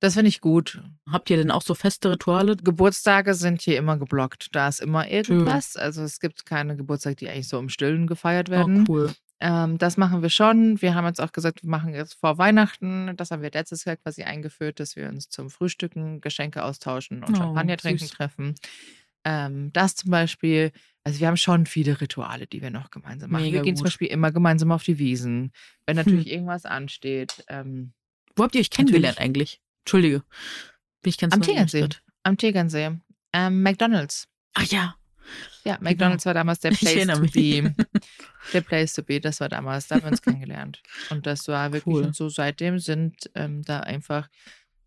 das finde ich gut. Habt ihr denn auch so feste Rituale? Geburtstage sind hier immer geblockt. Da ist immer irgendwas. Schön. Also es gibt keine Geburtstage, die eigentlich so im Stillen gefeiert werden. Oh, cool. Ähm, das machen wir schon. Wir haben jetzt auch gesagt, wir machen jetzt vor Weihnachten, das haben wir letztes Jahr quasi eingeführt, dass wir uns zum Frühstücken Geschenke austauschen und oh, Champagner trinken treffen. Ähm, das zum Beispiel, also wir haben schon viele Rituale, die wir noch gemeinsam machen. Mega wir gehen gut. zum Beispiel immer gemeinsam auf die Wiesen, wenn natürlich hm. irgendwas ansteht. Ähm, Wo habt ihr euch kennengelernt eigentlich? Entschuldige. Bin ich ganz Am Tegernsee. Am Tegernsee. Ähm, McDonalds. Ach ja. Ja, genau. McDonalds genau. war damals der (laughs) Place to be. der Place to be, das war damals, da haben wir uns kennengelernt. Und das war wirklich, cool. und so seitdem sind ähm, da einfach,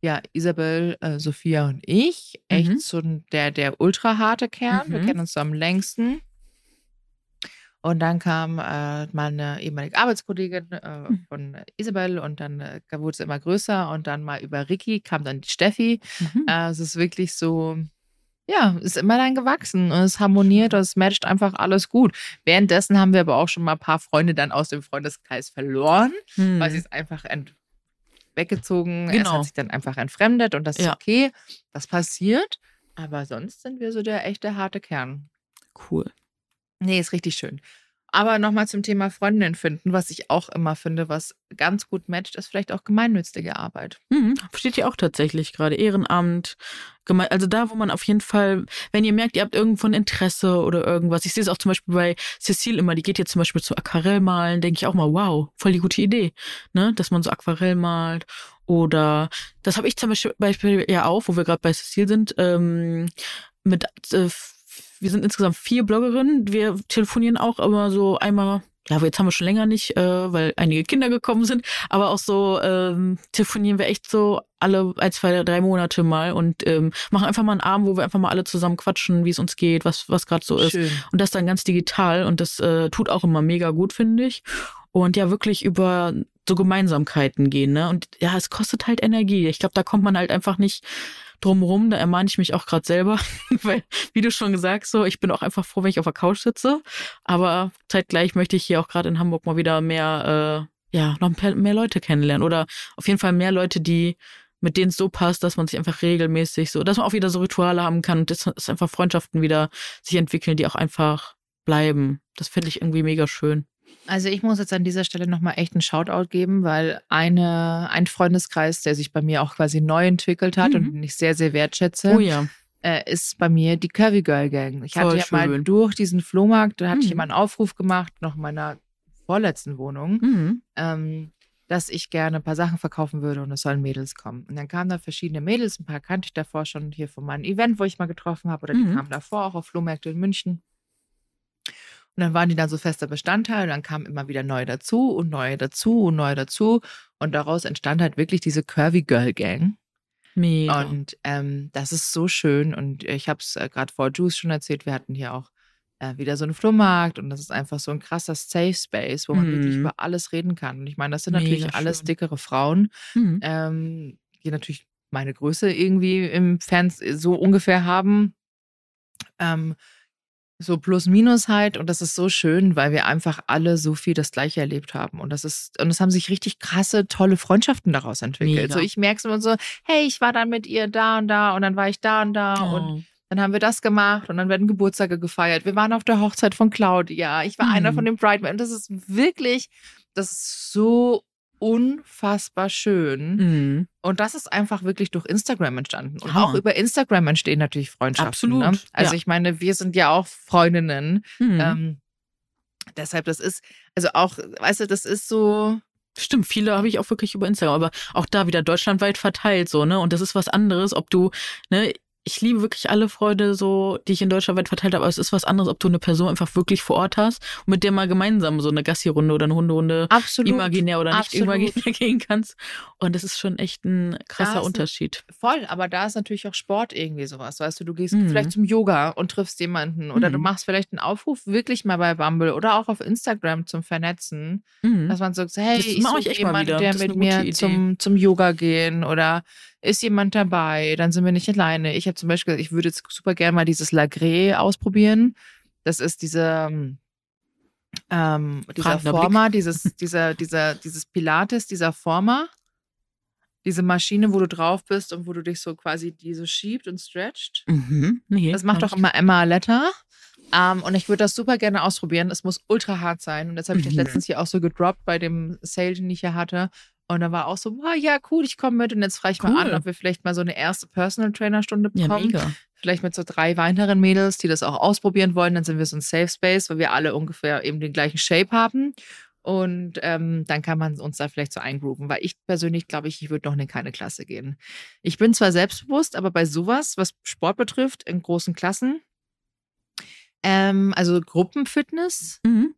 ja, Isabel, äh, Sophia und ich, echt mhm. so der, der ultra harte Kern. Mhm. Wir kennen uns so am längsten. Und dann kam äh, meine ehemalige Arbeitskollegin äh, hm. von Isabel und dann äh, wurde es immer größer und dann mal über Ricky kam dann die Steffi. Mhm. Äh, es ist wirklich so, ja, ist immer dann gewachsen und es harmoniert und es matcht einfach alles gut. Währenddessen haben wir aber auch schon mal ein paar Freunde dann aus dem Freundeskreis verloren, mhm. weil sie es einfach weggezogen, genau. es hat sich dann einfach entfremdet und das ist ja. okay, das passiert. Aber sonst sind wir so der echte harte Kern. Cool. Nee, ist richtig schön. Aber nochmal zum Thema Freundinnen finden, was ich auch immer finde, was ganz gut matcht, ist vielleicht auch gemeinnützige Arbeit. Mhm, steht hier auch tatsächlich gerade Ehrenamt. Also da, wo man auf jeden Fall, wenn ihr merkt, ihr habt irgendwo ein Interesse oder irgendwas. Ich sehe es auch zum Beispiel bei Cecile immer, die geht jetzt zum Beispiel zu Aquarellmalen, denke ich auch mal, wow, voll die gute Idee, ne? Dass man so Aquarell malt. Oder das habe ich zum Beispiel ja auch, wo wir gerade bei Cecile sind, ähm, mit äh, wir sind insgesamt vier Bloggerinnen. Wir telefonieren auch immer so einmal ja, jetzt haben wir schon länger nicht, äh, weil einige Kinder gekommen sind, aber auch so ähm, telefonieren wir echt so alle ein, zwei, drei Monate mal und ähm, machen einfach mal einen Abend, wo wir einfach mal alle zusammen quatschen, wie es uns geht, was, was gerade so ist. Schön. Und das dann ganz digital und das äh, tut auch immer mega gut, finde ich. Und ja, wirklich über so Gemeinsamkeiten gehen, ne? Und ja, es kostet halt Energie. Ich glaube, da kommt man halt einfach nicht drumrum. Da ermahne ich mich auch gerade selber, (laughs) weil, wie du schon gesagt so, ich bin auch einfach froh, wenn ich auf der Couch sitze. Aber zeitgleich möchte ich hier auch gerade in Hamburg mal wieder mehr, äh, ja, noch mehr Leute kennenlernen oder auf jeden Fall mehr Leute, die mit denen es so passt, dass man sich einfach regelmäßig so, dass man auch wieder so Rituale haben kann und dass einfach Freundschaften wieder sich entwickeln, die auch einfach bleiben. Das finde ich irgendwie mega schön. Also ich muss jetzt an dieser Stelle nochmal echt einen Shoutout geben, weil eine, ein Freundeskreis, der sich bei mir auch quasi neu entwickelt hat mhm. und den ich sehr, sehr wertschätze, oh ja. äh, ist bei mir die Curvy Girl Gang. Ich Voll hatte ja schön. mal durch diesen Flohmarkt, da hatte mhm. ich immer einen Aufruf gemacht, noch in meiner vorletzten Wohnung, mhm. ähm, dass ich gerne ein paar Sachen verkaufen würde und es sollen Mädels kommen. Und dann kamen da verschiedene Mädels, ein paar kannte ich davor schon hier von meinem Event, wo ich mal getroffen habe, oder die mhm. kamen davor auch auf Flohmärkte in München. Und dann waren die dann so fester Bestandteil und dann kamen immer wieder neue dazu und neue dazu und neue dazu. Und daraus entstand halt wirklich diese Curvy Girl Gang. Mega. Und ähm, das ist so schön. Und ich habe es äh, gerade vor Juice schon erzählt, wir hatten hier auch äh, wieder so einen Flohmarkt und das ist einfach so ein krasser Safe Space, wo man mhm. wirklich über alles reden kann. Und ich meine, das sind natürlich Mega alles schön. dickere Frauen, mhm. ähm, die natürlich meine Größe irgendwie im Fans so ungefähr haben. Ähm, so plus minus halt und das ist so schön, weil wir einfach alle so viel das gleiche erlebt haben und das ist und es haben sich richtig krasse tolle Freundschaften daraus entwickelt. Mega. So ich merke es immer so, hey, ich war dann mit ihr da und da und dann war ich da und da oh. und dann haben wir das gemacht und dann werden Geburtstage gefeiert. Wir waren auf der Hochzeit von Claudia. Ich war mhm. einer von den Bridesmaids. Und das ist wirklich, das ist so unfassbar schön. Mhm. Und das ist einfach wirklich durch Instagram entstanden. Und ja. auch über Instagram entstehen natürlich Freundschaften. Ne? Absolut. Ne? Also ja. ich meine, wir sind ja auch Freundinnen. Mhm. Ähm, deshalb, das ist, also auch, weißt du, das ist so. Stimmt, viele habe ich auch wirklich über Instagram, aber auch da wieder deutschlandweit verteilt so, ne? Und das ist was anderes, ob du, ne, ich liebe wirklich alle Freude, so, die ich in Deutschland weit verteilt habe, aber es ist was anderes, ob du eine Person einfach wirklich vor Ort hast und mit der mal gemeinsam so eine Gassi-Runde oder eine Hunderunde Absolut. imaginär oder nicht Absolut. imaginär (laughs) gehen kannst. Und das ist schon echt ein krasser ist ein- Unterschied. Voll, aber da ist natürlich auch Sport irgendwie sowas. Weißt du, du gehst Mhm. vielleicht zum Yoga und triffst jemanden oder du Mhm. machst vielleicht einen Aufruf wirklich mal bei Bumble oder auch auf Instagram zum Vernetzen, Mhm. dass man sagt, hey, Das ich suche jemanden, der Das mit mir Idee. zum, zum Yoga gehen oder ist jemand dabei, dann sind wir nicht alleine. Ich habe zum Beispiel, ich würde jetzt super gerne mal dieses Lagré ausprobieren. Das ist diese ähm, ähm, dieser. Former, dieses, (laughs) dieser, dieser, dieses Pilates, dieser Former. Diese Maschine, wo du drauf bist und wo du dich so quasi die so schiebt und stretcht. Mhm. Nee, Das macht doch immer Emma Letter. Ähm, und ich würde das super gerne ausprobieren. Es muss ultra hart sein. Und das habe ich Mhm. letztens hier auch so gedroppt bei dem Sale, den ich hier hatte. Und da war auch so, wow, ja, cool, ich komme mit. Und jetzt frage ich mal Cool. an, ob wir vielleicht mal so eine erste Personal Trainer Stunde Ja, bekommen. mega. Vielleicht mit so drei weiteren Mädels, die das auch ausprobieren wollen. Dann sind wir so ein Safe Space, weil wir alle ungefähr eben den gleichen Shape haben. Und ähm, dann kann man uns da vielleicht so eingrooven, weil ich persönlich glaube ich, ich würde noch in keine Klasse gehen. Ich bin zwar selbstbewusst, aber bei sowas, was Sport betrifft, in großen Klassen, ähm, also Gruppenfitness, Mhm.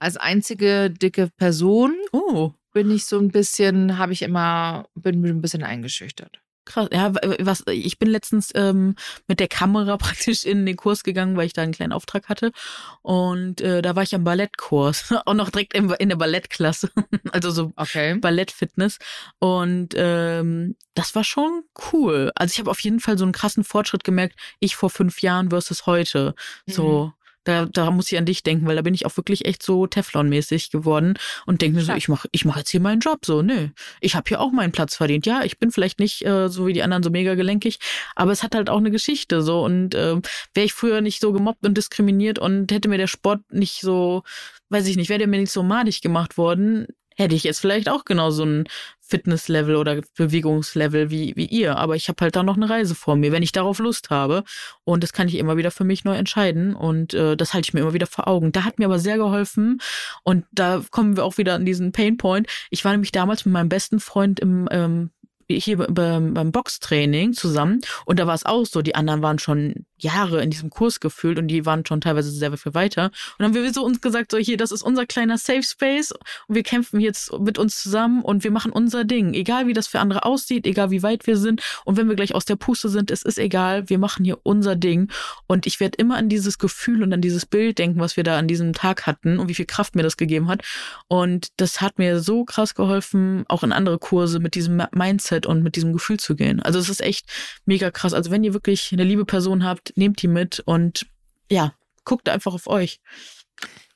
als einzige dicke Person Oh, bin ich so ein bisschen, habe ich immer, bin ein bisschen eingeschüchtert. krass. Ja, was, ich bin letztens ähm, mit der Kamera (laughs) praktisch in den Kurs gegangen, weil ich da einen kleinen Auftrag hatte. Und äh, da war ich am Ballettkurs. (laughs) Auch noch direkt im, in der Ballettklasse. (laughs) also so Okay. Ballettfitness. Und ähm, das war schon cool. Also ich habe auf jeden Fall so einen krassen Fortschritt gemerkt, ich vor fünf Jahren versus heute. So, da, da muss ich an dich denken, weil da bin ich auch wirklich echt so Teflon-mäßig geworden und denke mir so, ich mache ich mach jetzt hier meinen Job. So, nö, ich habe hier auch meinen Platz verdient. Ja, ich bin vielleicht nicht äh, so wie die anderen so mega gelenkig, aber es hat halt auch eine Geschichte. So, und ähm, wäre ich früher nicht so gemobbt und diskriminiert und hätte mir der Sport nicht so, weiß ich nicht, wäre der mir nicht so madig gemacht worden, hätte ich jetzt vielleicht auch genau so ein Fitnesslevel oder Bewegungslevel wie, wie ihr. Aber ich habe halt da noch eine Reise vor mir, wenn ich darauf Lust habe. Und das kann ich immer wieder für mich neu entscheiden. Und äh, das halte ich mir immer wieder vor Augen. Da hat mir aber sehr geholfen. Und da kommen wir auch wieder an diesen Painpoint. Ich war nämlich damals mit meinem besten Freund im ähm, hier beim, Boxtraining zusammen und da war es auch so, die anderen waren schon Jahre in diesem Kurs gefühlt und die waren schon teilweise sehr viel weiter. Und dann haben wir so uns gesagt, so hier, das ist unser kleiner Safe Space und wir kämpfen jetzt mit uns zusammen und wir machen unser Ding. Egal wie das für andere aussieht, egal wie weit wir sind und wenn wir gleich aus der Puste sind, es ist egal, wir machen hier unser Ding. Und ich werde immer an dieses Gefühl und an dieses Bild denken, was wir da an diesem Tag hatten und wie viel Kraft mir das gegeben hat. Und das hat mir so krass geholfen, auch in andere Kurse mit diesem Mindset und mit diesem Gefühl zu gehen. Also es ist echt mega krass. Also wenn ihr wirklich eine liebe Person habt, nehmt die mit und ja, guckt einfach auf euch.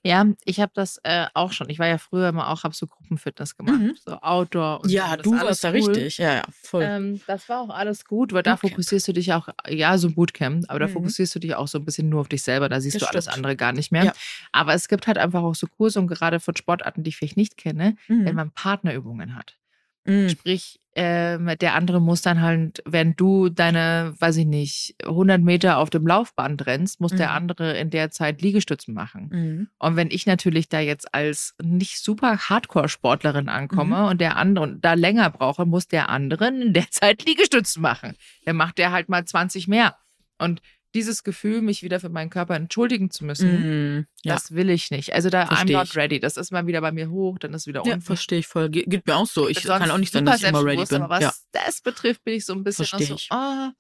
Ja, ich habe das äh, auch schon. Ich war ja früher immer auch, habe so Gruppenfitness gemacht, Mhm. so Outdoor. Und so. Ja, Das du alles warst da cool. richtig. Ja, ja, voll. Ähm, das war auch alles gut, weil da Bootcamp. fokussierst du dich auch, ja, so Bootcamp, aber da Mhm. fokussierst du dich auch so ein bisschen nur auf dich selber, da siehst Das du alles stimmt. andere gar nicht mehr. Ja. Aber es gibt halt einfach auch so Kurse und gerade von Sportarten, die ich vielleicht nicht kenne, wenn Mhm. man Partnerübungen hat. Mhm. Sprich, ähm, der andere muss dann halt, wenn du deine, weiß ich nicht, 100 Meter auf dem Laufband rennst, muss der Mhm. andere in der Zeit Liegestützen machen. Mhm. Und wenn ich natürlich da jetzt als nicht super Hardcore-Sportlerin ankomme Mhm. und der andere und da länger brauche, muss der andere in der (laughs) Zeit Liegestützen machen. Dann macht der halt mal 20 mehr. Und dieses Gefühl, mich wieder für meinen Körper entschuldigen zu müssen, Mhm. Ja, das will ich nicht. Also da I'm Versteh not ich. ready. Das ist mal wieder bei mir hoch, dann ist wieder ja unten. verstehe ich voll. Ge geht mir auch so. Ich bin kann auch nicht sagen, dass ich immer ready bin. Aber was Ja. das betrifft, bin ich so ein bisschen noch Versteh so ich. ah,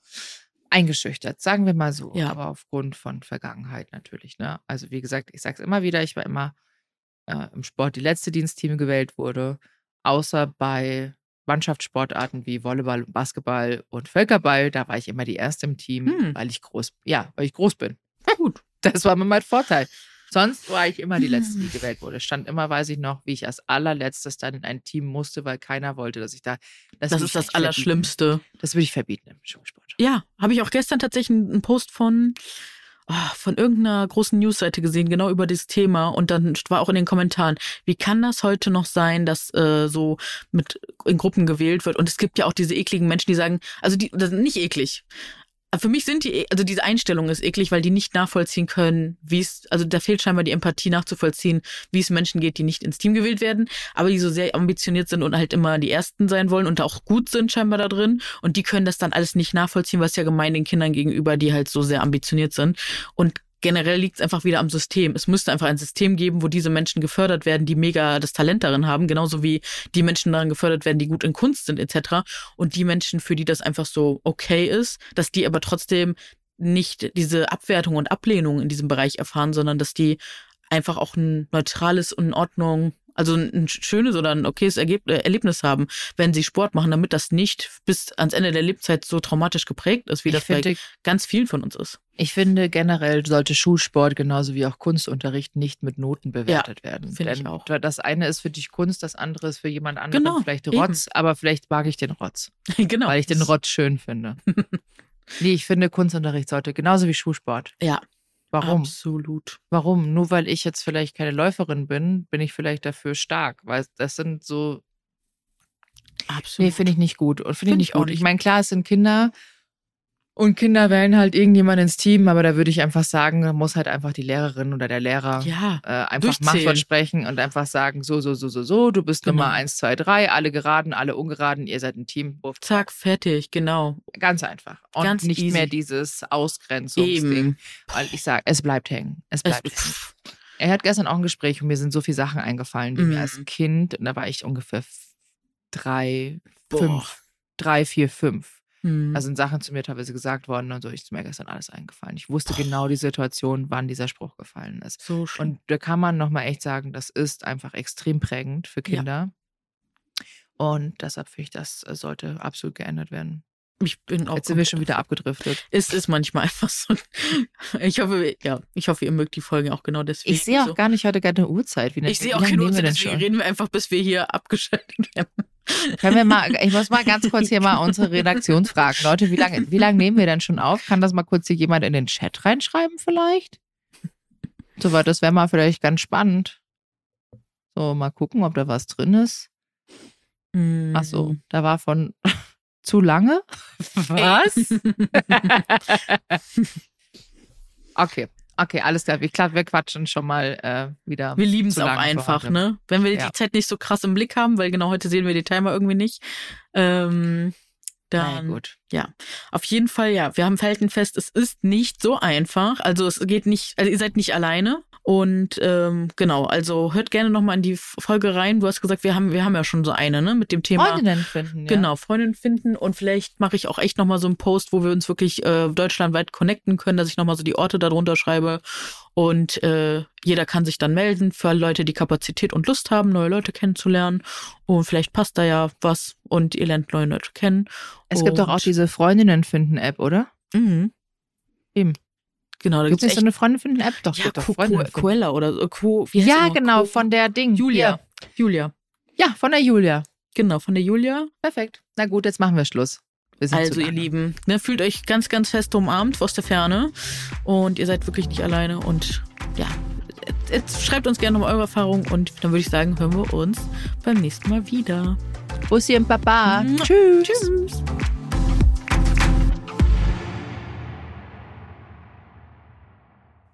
eingeschüchtert, sagen wir mal so. Ja. Aber aufgrund von Vergangenheit natürlich. Ne? Also wie gesagt, ich sage es immer wieder, ich war immer äh, im Sport die letzte, die ins Team gewählt wurde, außer bei Mannschaftssportarten wie Volleyball, Basketball und Völkerball. Da war ich immer die erste im Team, Hm. weil ich groß, ja, weil ich groß bin. Gut. (laughs) Das war immer mein Vorteil. Sonst war ich immer die Letzte, die Hm. gewählt wurde. Stand immer, weiß ich noch, wie ich als allerletztes dann in ein Team musste, weil keiner wollte, dass ich da. Das würde ist das verbieten. Allerschlimmste. Das würde ich verbieten im Schulsport. Ja, habe ich auch gestern tatsächlich einen Post von von irgendeiner großen Newsseite gesehen, genau über dieses Thema. Und dann war auch in den Kommentaren, wie kann das heute noch sein, dass äh, so mit in Gruppen gewählt wird? Und es gibt ja auch diese ekligen Menschen, die sagen, also die das sind nicht eklig. Für mich sind die, also diese Einstellung ist eklig, weil die nicht nachvollziehen können, wie es, also da fehlt scheinbar die Empathie nachzuvollziehen, wie es Menschen geht, die nicht ins Team gewählt werden, aber die so sehr ambitioniert sind und halt immer die Ersten sein wollen und auch gut sind scheinbar da drin und die können das dann alles nicht nachvollziehen, was ja gemein den Kindern gegenüber, die halt so sehr ambitioniert sind. Und generell liegt es einfach wieder am System. Es müsste einfach ein System geben, wo diese Menschen gefördert werden, die mega das Talent darin haben, genauso wie die Menschen daran gefördert werden, die gut in Kunst sind etc. Und die Menschen, für die das einfach so okay ist, dass die aber trotzdem nicht diese Abwertung und Ablehnung in diesem Bereich erfahren, sondern dass die einfach auch ein neutrales und in Ordnung also ein schönes oder ein okayes Ergeb äh, Erlebnis haben, wenn sie Sport machen, damit das nicht bis ans Ende der Lebzeit so traumatisch geprägt ist, wie ich das finde, bei ganz vielen von uns ist. Ich finde generell sollte Schulsport genauso wie auch Kunstunterricht nicht mit Noten bewertet ja, werden. Finde ich auch. Das eine ist für dich Kunst, das andere ist für jemand anderen genau, vielleicht Rotz, eben. aber vielleicht mag ich den Rotz. (laughs) genau. Weil ich den (laughs) Rotz schön finde. (laughs) nee, ich finde Kunstunterricht sollte genauso wie Schulsport. Ja, Warum? Absolut. Warum? Nur weil ich jetzt vielleicht keine Läuferin bin, bin ich vielleicht dafür stark. Weil das sind so. Absolut. Nee, finde ich nicht gut. Und finde find ich nicht gut. Ich meine, klar, es sind Kinder und Kinder wählen halt irgendjemand ins Team, aber da würde ich einfach sagen, da muss halt einfach die Lehrerin oder der Lehrer ja, äh, einfach Machtwort sprechen und einfach sagen, so, so, so, so, so, du bist genau. Nummer eins, zwei, drei, alle geraden, alle ungeraden, ihr seid ein Team. Buff. Zack, fertig, genau. Ganz einfach. Und Ganz nicht easy. mehr dieses Ausgrenzungsding. Eben. Weil ich sage, es bleibt hängen. Es bleibt es, hängen. Er hat gestern auch ein Gespräch und mir sind so viele Sachen eingefallen, die Mhm. mir als Kind, und da war ich ungefähr drei, Boah. fünf, drei, vier, fünf. Hm. Also sind Sachen zu mir teilweise gesagt worden und so ist mir gestern alles eingefallen. Ich wusste genau die Situation, wann dieser Spruch gefallen ist. so schön. Und da kann man nochmal echt sagen, das ist einfach extrem prägend für Ja. Kinder. Und deshalb finde ich, das äh, sollte absolut geändert werden. ich bin auch Jetzt sind wir schon wieder abgedriftet. Es ist manchmal (laughs) einfach so. (laughs) Ich hoffe, ja, ich hoffe, ihr mögt die Folge auch genau deswegen. Ich sehe auch so. gar nicht heute gerade eine Uhrzeit. Wie Ich sehe auch keine Uhrzeit, deswegen schon? reden wir einfach, bis wir hier abgeschaltet (laughs) werden. Können wir mal, ich muss mal ganz kurz hier mal unsere Redaktion fragen. Leute, wie lange, wie lange nehmen wir denn schon auf? Kann das mal kurz hier jemand in den Chat reinschreiben vielleicht? So, weil das wäre mal vielleicht ganz spannend. So, mal gucken, ob da was drin ist. Ach so, da war von (laughs) zu lange? (laughs) Was? (laughs) okay, okay, alles klar. Ich glaube, wir quatschen schon mal äh, wieder. Wir lieben es auch einfach, ne? Wenn wir Ja. die Zeit nicht so krass im Blick haben, weil genau heute sehen wir die Timer irgendwie nicht. Ähm, Na dann, gut. auf jeden Fall, ja, wir haben fest, es ist nicht so einfach. Also es geht nicht, also ihr seid nicht alleine. Und ähm, genau, also hört gerne nochmal in die Folge rein. Du hast gesagt, wir haben, wir haben ja schon so eine, ne, mit dem Thema. Freundinnen finden, ja. Genau, Freundin finden und vielleicht mache ich auch echt nochmal so einen Post, wo wir uns wirklich äh, deutschlandweit connecten können, dass ich nochmal so die Orte darunter schreibe und äh, jeder kann sich dann melden für Leute, die Kapazität und Lust haben, neue Leute kennenzulernen und vielleicht passt da ja was und ihr lernt neue Leute kennen. Es gibt doch auch Und- diese Freundinnen finden App, oder? Mhm. Eben. Genau, da Gibt es echt so eine Freundin finden App? Doch, ja, Qu- finden. Quella oder so. Qu wie heißt Ja, genau, Qu- von der Ding. Julia. Hier. Julia. Ja, von der Julia. Genau, von der Julia. Perfekt. Na gut, jetzt machen wir Schluss. Wir sind Also ihr. Lieben, ne, fühlt euch ganz, ganz fest umarmt aus der Ferne und ihr seid wirklich nicht alleine und ja, jetzt schreibt uns gerne um eure Erfahrungen und dann würde ich sagen, hören wir uns beim nächsten Mal wieder. Bussi und Papa. Mua. Tschüss. Tschüss.